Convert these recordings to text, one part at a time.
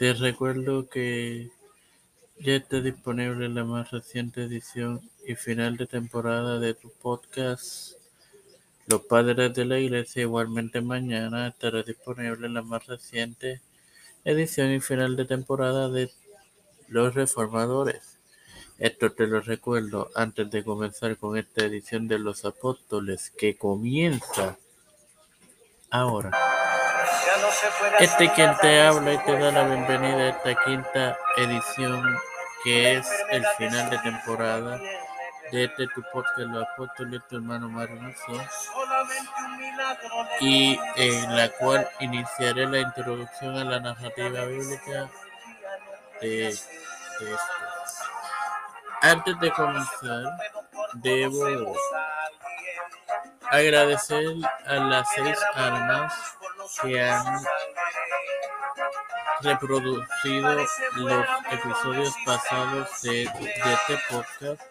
Te recuerdo que ya está disponible la más reciente edición y final de temporada de tu podcast Los Padres de la Iglesia. Igualmente mañana estará disponible la más reciente edición y final de temporada de Los Reformadores. Esto te lo recuerdo antes de comenzar con esta edición de Los Apóstoles que comienza ahora. Este quien te habla y te da la bienvenida a esta quinta edición que es el final de temporada de este tu podcast Los Apóstoles, tu hermano Mario y en la cual iniciaré la introducción a la narrativa bíblica de, esto. Antes de comenzar, debo agradecer a las seis almas que han reproducido los episodios pasados de, este podcast.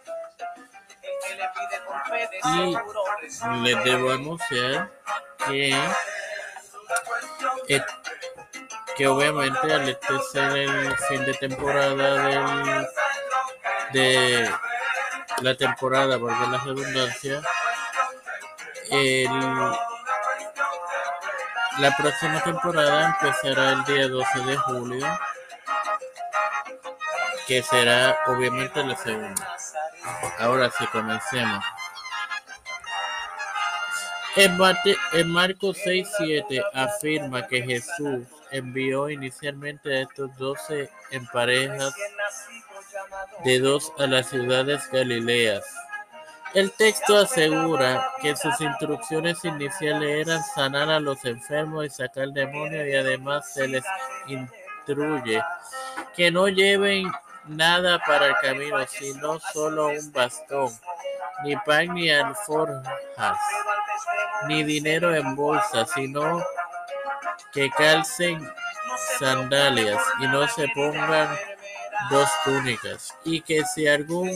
Y les debo anunciar que, que obviamente al este ser el fin de temporada del, de la temporada, por la redundancia, el la próxima temporada empezará el día 12 de julio, que será obviamente la segunda. Ahora sí, comencemos. En, Marcos 6:7 afirma que Jesús envió inicialmente a estos doce en parejas de dos a las ciudades galileas el texto asegura que sus instrucciones iniciales eran sanar a los enfermos y sacar demonios y además se les instruye que no lleven nada para el camino, sino solo un bastón, ni pan ni alforjas, ni dinero en bolsa, sino que calcen sandalias y no se pongan dos túnicas, y que si algún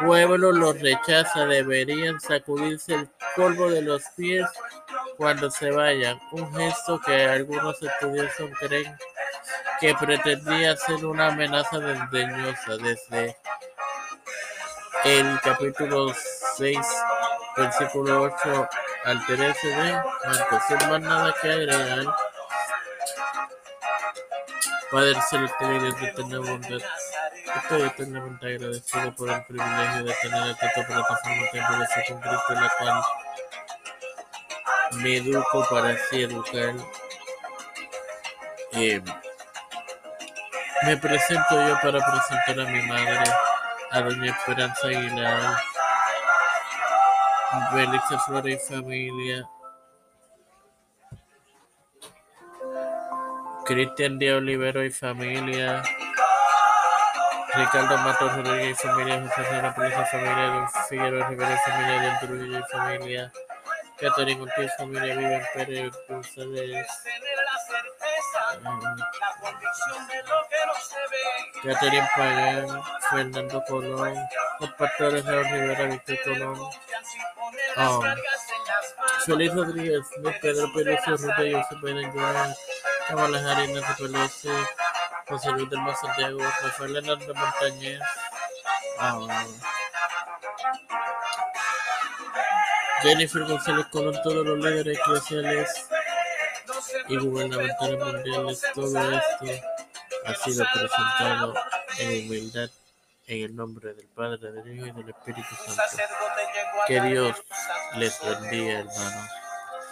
pueblo los rechaza, deberían sacudirse el polvo de los pies cuando se vayan, un gesto que algunos estudiosos creen que pretendía ser una amenaza desdeñosa desde el capítulo 6, versículo 8 al 13 de Marcos. Sin más nada que agregar, Padre Celestial, de tener bondad Estoy eternamente agradecido por el privilegio de tener esta plataforma Ser con Cristo, la cual me educo para así educar. Eh, me presento yo para presentar a mi madre, a doña Esperanza Aguilar, Belice Flores y familia, Cristian de Olivero y familia, Ricardo Matos Rodríguez y familia, José Sena Pérez familia, Don Figueroa Rivera y familia, Don Trujillo y familia, Catherine Ortiz familia, Vivian Pérez González, Catherine Pagán, Fernando Colón, los pastores Rivera, Víctor Colón, Feliz Rodríguez, Pedro Pérez, José Joan, Harris, Nancy Pelosi, José Luis del Mar Santiago, Rafael Hernández Montañez, ah, Jennifer González Colón, todos los líderes eclesiales y gubernamentales mundiales, todo esto ha sido presentado en humildad en el nombre del Padre, del Hijo y del Espíritu Santo. Que Dios les bendiga, hermanos.